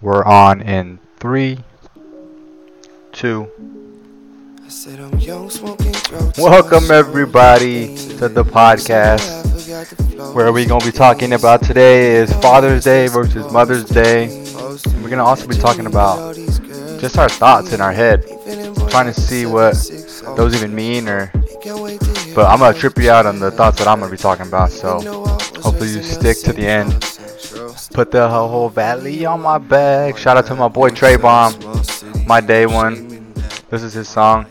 We're on in three, two. Welcome everybody to the podcast where we're gonna be talking about today is Father's Day versus Mother's Day. And we're gonna also be talking about just our thoughts in our head, trying to see what those even mean or. But I'm gonna trip you out on the thoughts that I'm gonna be talking about. So hopefully you stick to the end. Put the whole valley on my back. Shout out to my boy Trey Bomb, my day one. This is his song.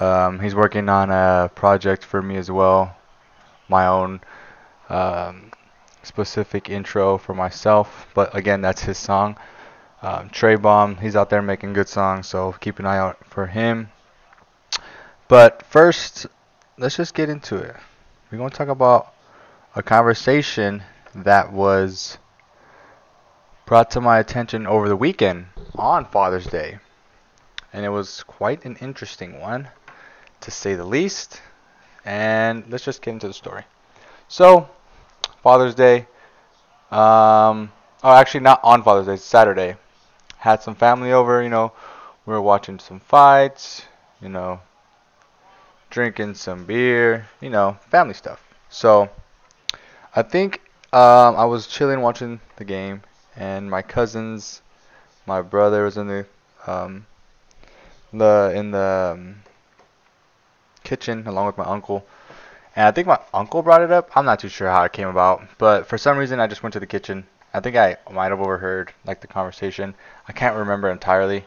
Um, he's working on a project for me as well. My own um, specific intro for myself. But again, that's his song. Um, Trey Bomb, he's out there making good songs, so keep an eye out for him. But first, let's just get into it. We're going to talk about a conversation that was brought to my attention over the weekend on Father's Day. And it was quite an interesting one, to say the least. And let's just get into the story. So, Father's Day. Um, oh, actually, not on Father's Day, Saturday. Had some family over, you know. We were watching some fights, you know, drinking some beer, you know, family stuff. So, I think um, I was chilling watching the game, and my cousins, my brother was in the um, the in the um, kitchen along with my uncle. And I think my uncle brought it up. I'm not too sure how it came about, but for some reason I just went to the kitchen. I think I might have overheard like the conversation. I can't remember entirely,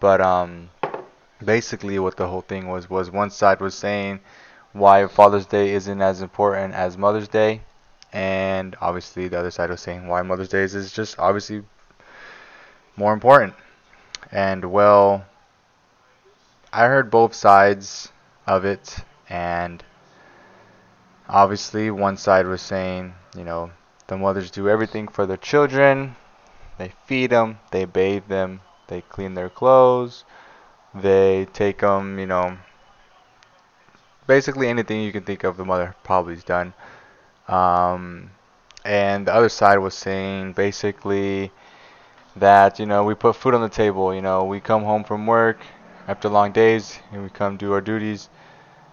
but um, basically what the whole thing was was one side was saying why Father's Day isn't as important as Mother's Day, and obviously the other side was saying why Mother's Day is just obviously more important. And well, I heard both sides of it, and obviously one side was saying, you know, the mothers do everything for their children. They feed them, they bathe them, they clean their clothes, they take them, you know, basically anything you can think of the mother probably's done. Um, and the other side was saying basically that you know we put food on the table. You know we come home from work after long days and we come do our duties,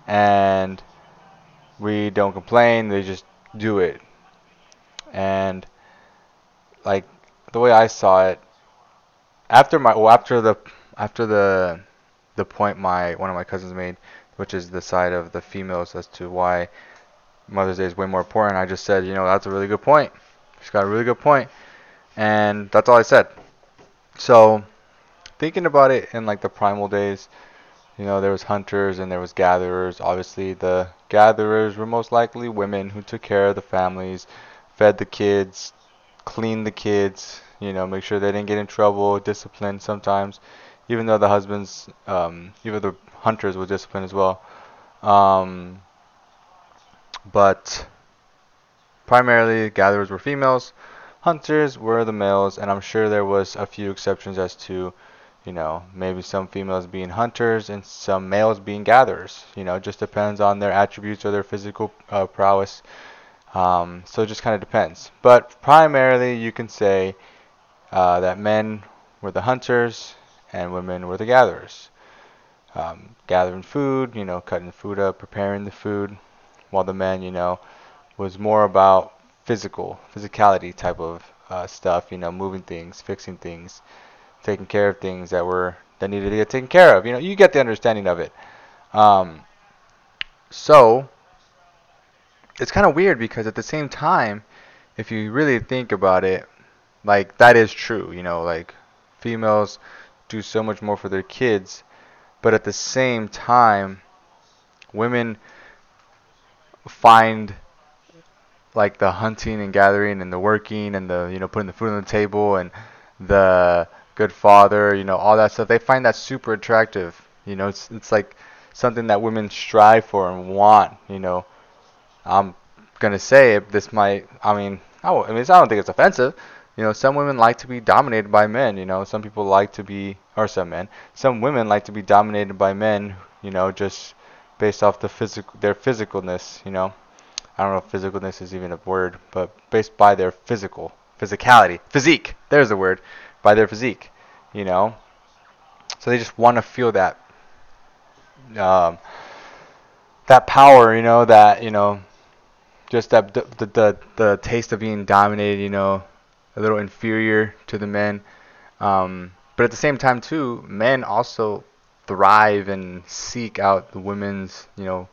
and we don't complain. They just do it. And like the way I saw it, after my well after the after the the point my one of my cousins made, which is the side of the females as to why Mother's Day is way more important. I just said, you know, that's a really good point. She's got a really good point. and that's all I said. So, thinking about it in like the primal days, you know, there was hunters and there was gatherers. Obviously, the gatherers were most likely women who took care of the families, fed the kids, cleaned the kids, you know, make sure they didn't get in trouble, disciplined sometimes, even though the husbands, um, even the hunters were disciplined as well. Um, but primarily gatherers were females, hunters were the males, and I'm sure there was a few exceptions as to, you know, maybe some females being hunters and some males being gatherers. You know, just depends on their attributes or their physical uh, prowess. Um, so it just kind of depends. But primarily, you can say uh, that men were the hunters and women were the gatherers. Um, gathering food, you know, cutting food up, preparing the food, while the men, you know, was more about physical, physicality type of uh, stuff, you know, moving things, fixing things, taking care of things that were that needed to get taken care of. You know, you get the understanding of it. Um, so it's kind of weird because at the same time, if you really think about it, like that is true. You know, like females do so much more for their kids, but at the same time, women find like the hunting and gathering and the working and the you know putting the food on the table and the good father you know all that stuff they find that super attractive. You know it's it's like something that women strive for and want you know. I'm gonna say this might i mean i, I mean i don't think it's offensive. You know some women like to be dominated by men you know. Some people like to be or some men some women like to be dominated by men you know just based off the physical their physicalness. You know, I don't know if physicalness is even a word, but based by their physical physicality, physique. There's the word. by their physique, you know. So they just want to feel that um, that power, you know, that you know, just that the, the the the taste of being dominated, you know, a little inferior to the men. Um, but at the same time, too, men also thrive and seek out the women's, you know,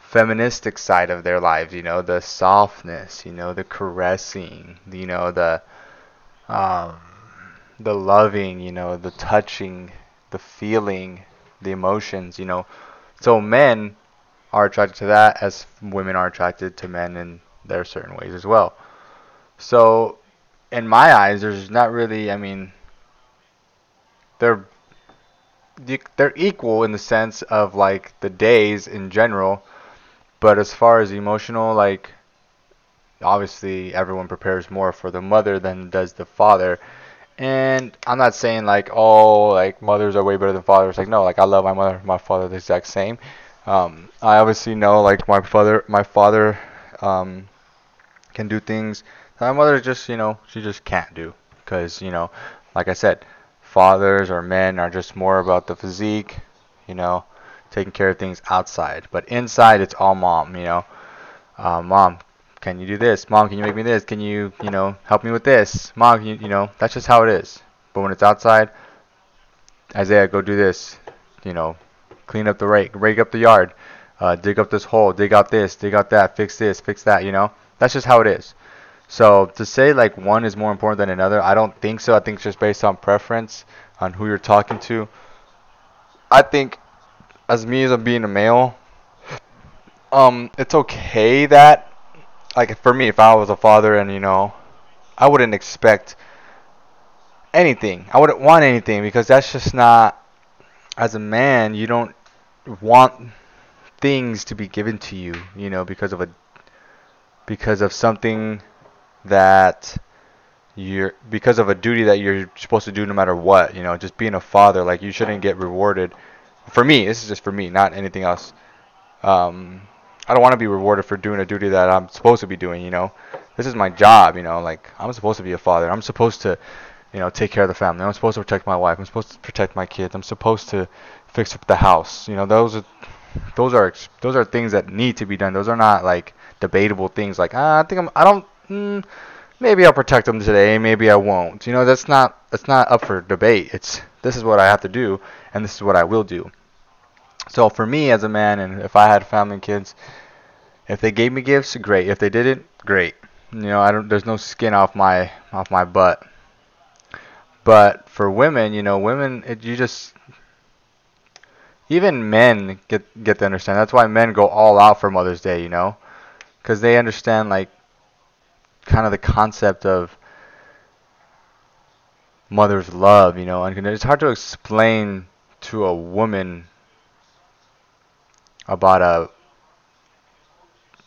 feministic side of their lives. You know, the softness, you know, the caressing, you know, the um, the loving, you know, the touching, the feeling, the emotions, you know. So men are attracted to that as women are attracted to men in their certain ways as well. So in my eyes there's not really I mean they're they're equal in the sense of like the days in general, but as far as emotional like obviously everyone prepares more for the mother than does the father and I'm not saying like oh like mothers are way better than fathers. Like no, like I love my mother, my father the exact same. Um, I obviously know like my father, my father um, can do things my mother just you know she just can't do because you know like I said, fathers or men are just more about the physique, you know, taking care of things outside, but inside it's all mom. You know, uh, mom, can you do this? Mom, can you make me this? Can you, you know, help me with this? Mom, you, you know, that's just how it is. But when it's outside, Isaiah, go do this. You know, clean up the rake, rake up the yard, uh, dig up this hole, dig out this, dig out that, fix this, fix that. You know, that's just how it is. So to say like one is more important than another, I don't think so. I think it's just based on preference, on who you're talking to. I think, as me as being a male, um, it's okay that like for me, if I was a father and you know, I wouldn't expect anything. I wouldn't want anything because that's just not. As a man, you don't want things to be given to you, you know, because of a because of something that you're because of a duty that you're supposed to do no matter what, you know, just being a father, like you shouldn't get rewarded. For me, this is just for me, not anything else. Um, I don't want to be rewarded for doing a duty that I'm supposed to be doing. You know, this is my job. You know, like I'm supposed to be a father. I'm supposed to, you know, take care of the family. I'm supposed to protect my wife. I'm supposed to protect my kids. I'm supposed to fix up the house. You know, those are those are those are things that need to be done. Those are not like debatable things. Like ah, I think I'm. I don't. Mm, maybe I'll protect them today. Maybe I won't. You know, that's not that's not up for debate. It's this is what I have to do, and this is what I will do. So for me as a man, and if I had family and kids, if they gave me gifts, great. If they didn't, great. You know, I don't. There's no skin off my off my butt. But for women, you know, women, it, you just even men get get to understand. That's why men go all out for Mother's Day. You know, because they understand like kind of the concept of mother's love. You know, and it's hard to explain to a woman about a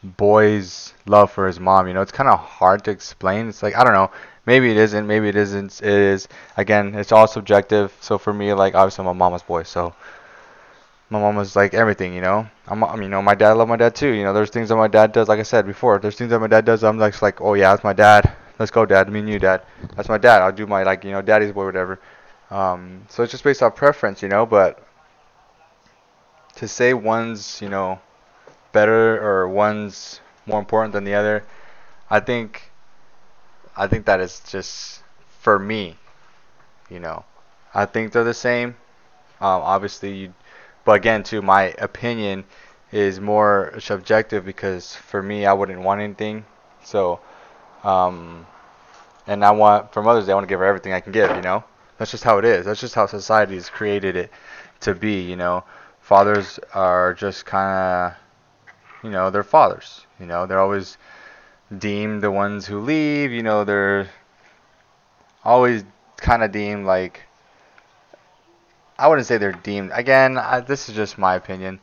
boy's love for his mom. You know, it's kind of hard to explain. It's like I don't know. Maybe it isn't. Maybe it isn't. It is. Again, it's all subjective. So for me, like obviously I'm a mama's boy. So my mom was like everything. You know, I'm. I mean, you know, my dad. I love my dad too. You know, there's things that my dad does. Like I said before, there's things that my dad does. I'm like, like, oh yeah, that's my dad. Let's go, dad. Me and you, dad. That's my dad. I'll do my like, you know, daddy's boy, whatever. Um, so it's just based off preference, you know. But to say one's, you know, better or one's more important than the other, I think I think that is just for me, you know. I think they're the same. Um, obviously, you, but again, too, my opinion is more subjective because for me, I wouldn't want anything. So, um, and I want for Mother's Day, I want to give her everything I can give. You know, that's just how it is. That's just how society has created it to be. You know, fathers are just kind of you know, they're fathers. You know, they're always deemed the ones who leave. You know, they're always kind of deemed like. I wouldn't say they're deemed. Again, I, this is just my opinion.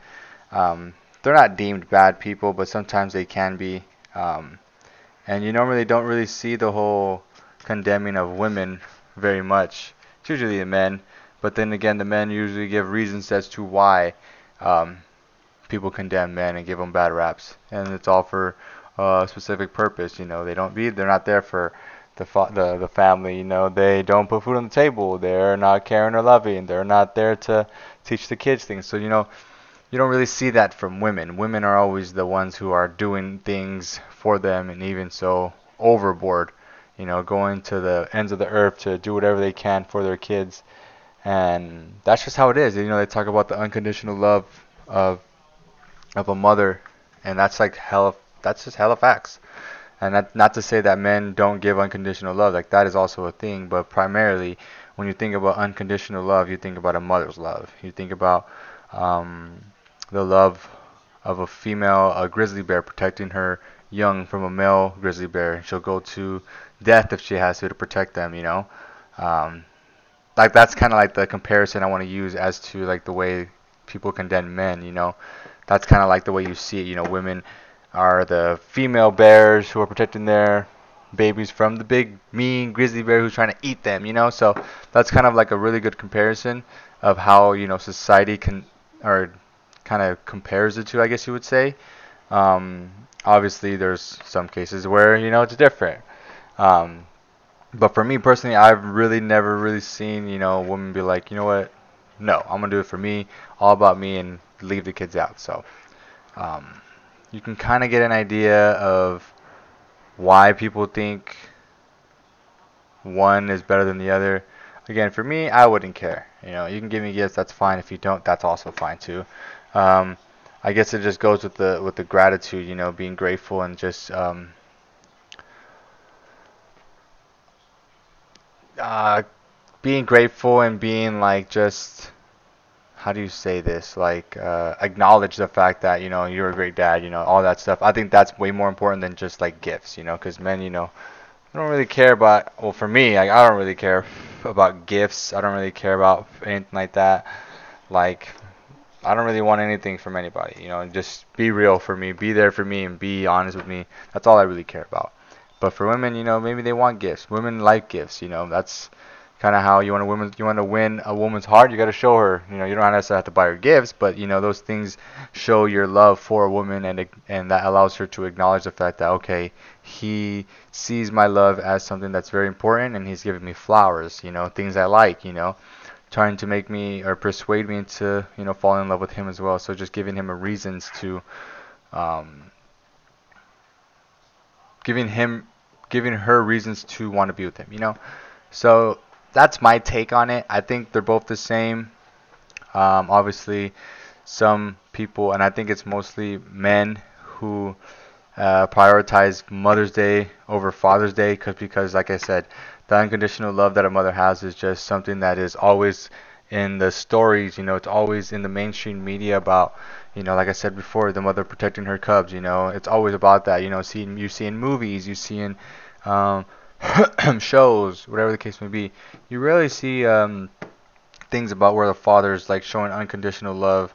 Um, they're not deemed bad people, but sometimes they can be. Um, and you normally don't really see the whole condemning of women very much. It's usually the men, but then again, the men usually give reasons as to why. Um, people condemn men and give them bad raps, and it's all for a specific purpose. You know, they don't be they're not there for the fa- the the family. You know, they don't put food on the table. They're not caring or loving. They're not there to teach the kids things. So you know, you don't really see that from women. Women are always the ones who are doing things for them, and even so overboard. You know, going to the ends of the earth to do whatever they can for their kids, and that's just how it is. You know, they talk about the unconditional love of of a mother, and that's like hell. That's just hella facts. And that, not to say that men don't give unconditional love, like that is also a thing, but primarily when you think about unconditional love, you think about a mother's love. You think about um, the love of a female, a grizzly bear protecting her young from a male grizzly bear. She'll go to death if she has to to protect them, you know. Um, like that's kind of like the comparison I want to use as to like the way people condemn men, you know. That's kind of like the way you see it, you know, women are the female bears who are protecting their babies from the big mean grizzly bear who's trying to eat them, you know? So that's kind of like a really good comparison of how, you know, society can or kind of compares the two, I guess you would say. Um, obviously there's some cases where, you know, it's different. Um, but for me personally, I've really never really seen, you know, a woman be like, you know what? No, I'm gonna do it for me, all about me, and leave the kids out. So, um, you can kind of get an idea of why people think one is better than the other. Again, for me, I wouldn't care. You know, you can give me gifts, that's fine. If you don't, that's also fine too. Um, I guess it just goes with the with the gratitude. You know, being grateful and just um, uh, being grateful and being like just how do you say this? Like uh, acknowledge the fact that you know you're a great dad. You know all that stuff. I think that's way more important than just like gifts. You know, because men, you know, I don't really care about. Well, for me, like, I don't really care about gifts. I don't really care about anything like that. Like, I don't really want anything from anybody. You know, just be real for me, be there for me, and be honest with me. That's all I really care about. But for women, you know, maybe they want gifts. Women like gifts. You know, that's kind of how you want to women you want to win a woman's heart you got to show her you know you don't necessarily have to buy her gifts but you know those things show your love for a woman and and that allows her to acknowledge the fact that okay he sees my love as something that's very important and he's giving me flowers you know things I like you know trying to make me or persuade me to you know fall in love with him as well. So just giving him reasons to um, giving him giving her reasons to want to be with him you know? So that's my take on it. I think they're both the same. Um, obviously, some people, and I think it's mostly men who uh, prioritize Mother's Day over Father's Day, cause, because, like I said, the unconditional love that a mother has is just something that is always in the stories. You know, it's always in the mainstream media about, you know, like I said before, the mother protecting her cubs. You know, it's always about that. You know, see you see in movies, you see in um, shows, whatever the case may be, you rarely see um, things about where the father is like showing unconditional love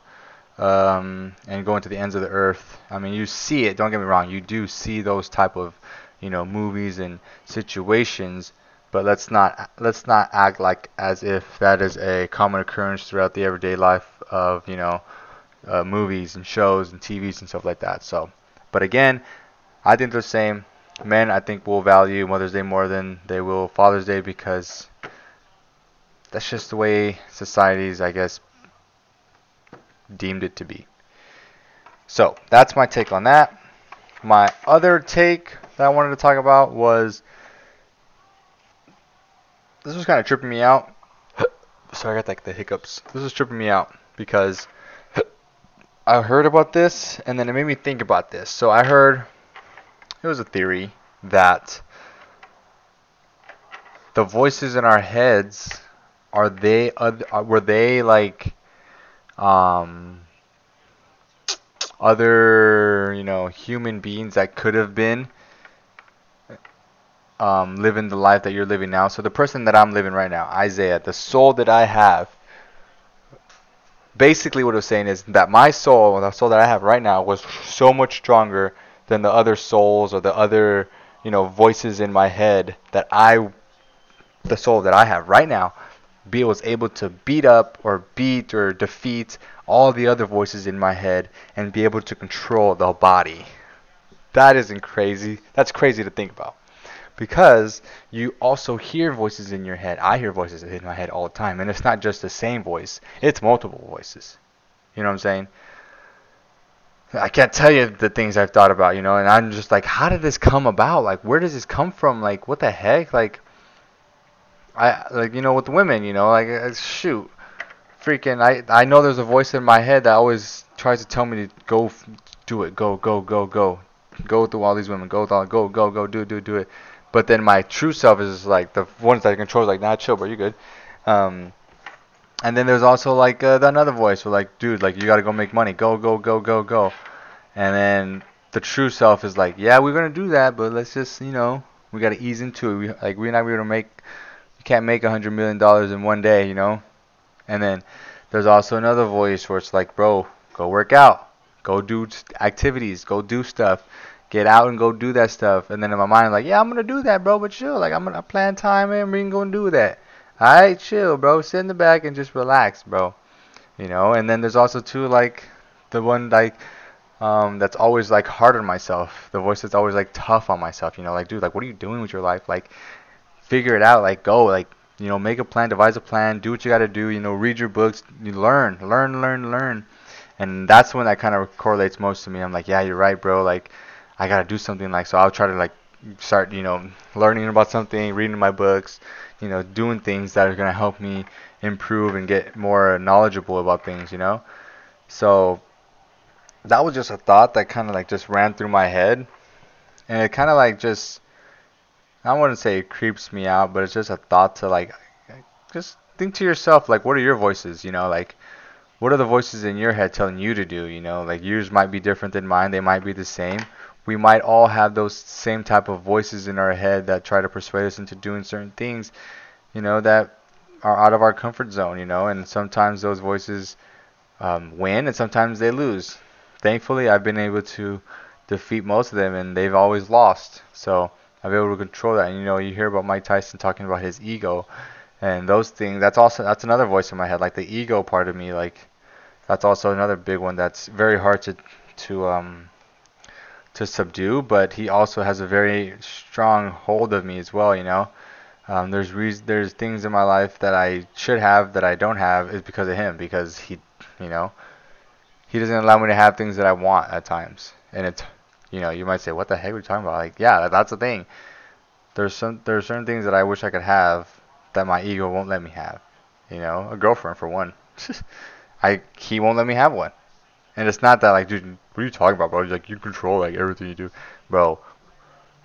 um, and going to the ends of the earth. I mean, you see it. Don't get me wrong. You do see those type of you know movies and situations, but let's not let's not act like as if that is a common occurrence throughout the everyday life of you know uh, movies and shows and TVs and stuff like that. So, but again, I think they're the same men I think will value Mother's Day more than they will Father's Day because that's just the way society's I guess deemed it to be. So that's my take on that. My other take that I wanted to talk about was this was kind of tripping me out. Sorry, I got like the hiccups. This was tripping me out because I heard about this and then it made me think about this. So I heard it was a theory that the voices in our heads are they uh, were they like um other you know human beings that could have been um, living the life that you're living now. So the person that I'm living right now, Isaiah, the soul that I have, basically what it was saying is that my soul, the soul that I have right now, was so much stronger than the other souls or the other, you know, voices in my head that I, the soul that I have right now, be was able to beat up or beat or defeat all the other voices in my head and be able to control the body. That isn't crazy. That's crazy to think about. because you also hear voices in your head. I hear voices in my head all the time, and it's not just the same voice; it's multiple voices. You know what I'm saying? I can't tell you the things I've thought about, you know, and I'm just like, how did this come about? Like, where does this come from? Like, what the heck? Like, I like you know with women, you know, like uh, shoot, freaking, I I know there's a voice in my head that always tries to tell me to go do it, go go go go, go through all these women, go through all, go go go do do do it. But then my true self is like the ones that control, like nah, chill, bro, you good. Um, and then there's also like uh, another voice where like, dude, like you gotta go make money, go go go go go. And then the true self is like, yeah, we're gonna do that, but let's just you know, we gotta ease into it. We like we're not gonna make you can't make a hundred million dollars in one day, you know. And then there's also another voice where it's like, bro, go work out, go do activities, go do stuff, get out and go do that stuff. And then in my mind, like, yeah, I'm gonna do that, bro, but chill, like I'm gonna plan time and we can go and do that. Alright, chill, bro. Sit in the back and just relax, bro. You know. And then there's also too like the one like um, that's always like hard on myself. The voice that's always like tough on myself. You know, like dude, like what are you doing with your life? Like figure it out. Like go, like you know, make a plan, devise a plan, do what you got to do. You know, read your books, you learn, learn, learn, learn. And that's when that kind of correlates most to me. I'm like, yeah, you're right, bro. Like I gotta do something. Like so, I'll try to like start, you know, learning about something, reading my books, you know, doing things that are gonna help me improve and get more knowledgeable about things. You know, so that was just a thought that kind of like just ran through my head, and it kind of like just I wouldn't say it creeps me out, but it's just a thought to like just think to yourself like what are your voices, you know, like what are the voices in your head telling you to do, you know? Like yours might be different than mine, they might be the same. We might all have those same type of voices in our head that try to persuade us into doing certain things, you know, that are out of our comfort zone, you know, and sometimes those voices um, win and sometimes they lose. Thankfully, I've been able to defeat most of them and they've always lost. So, I've been able to control that. And you know, you hear about Mike Tyson talking about his ego, and those things. That's also that's another voice in my head, like the ego part of me. Like that's also another big one that's very hard to to um to subdue. But he also has a very strong hold of me as well. You know, um, there's reas- there's things in my life that I should have that I don't have is because of him. Because he, you know, he doesn't allow me to have things that I want at times, and it's you know, you might say, "What the heck are you talking about?" Like, yeah, that's the thing. There's some there's certain things that I wish I could have that my ego won't let me have. You know, a girlfriend for one. I he won't let me have one. And it's not that like, dude, what are you talking about, bro? Like, you control like everything you do, bro.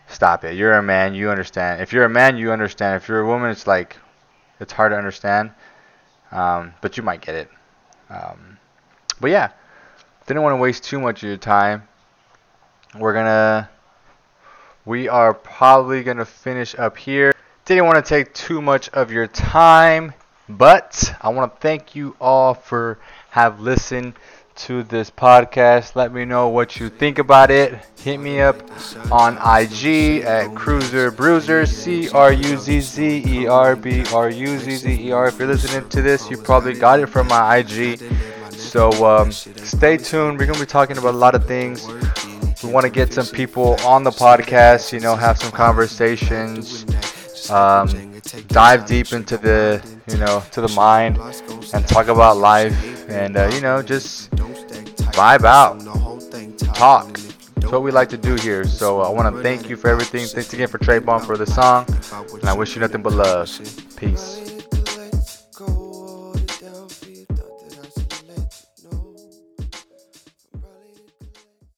Stop it. You're a man. You understand. If you're a man, you understand. If you're a woman, it's like, it's hard to understand. Um, but you might get it. Um, but yeah, didn't want to waste too much of your time we're gonna we are probably gonna finish up here didn't want to take too much of your time but i want to thank you all for have listened to this podcast. Let me know what you think about it. Hit me up on ig at cruzzer bruzzer c-r-u-z-z-e-r-b-r-u-z-z-e-r if you're listening to this you probably got it from my ig so um, stay tuned. We're gonna be talking about a lot of things. We want to get some people on the podcast, you know, have some conversations, um, dive deep into the, you know, to the mind and talk about life and, uh, you know, just vibe out, talk. That's what we like to do here. So uh, I want to thank you for everything. Thanks again for Trey Bond for the song. And I wish you nothing but love. Peace.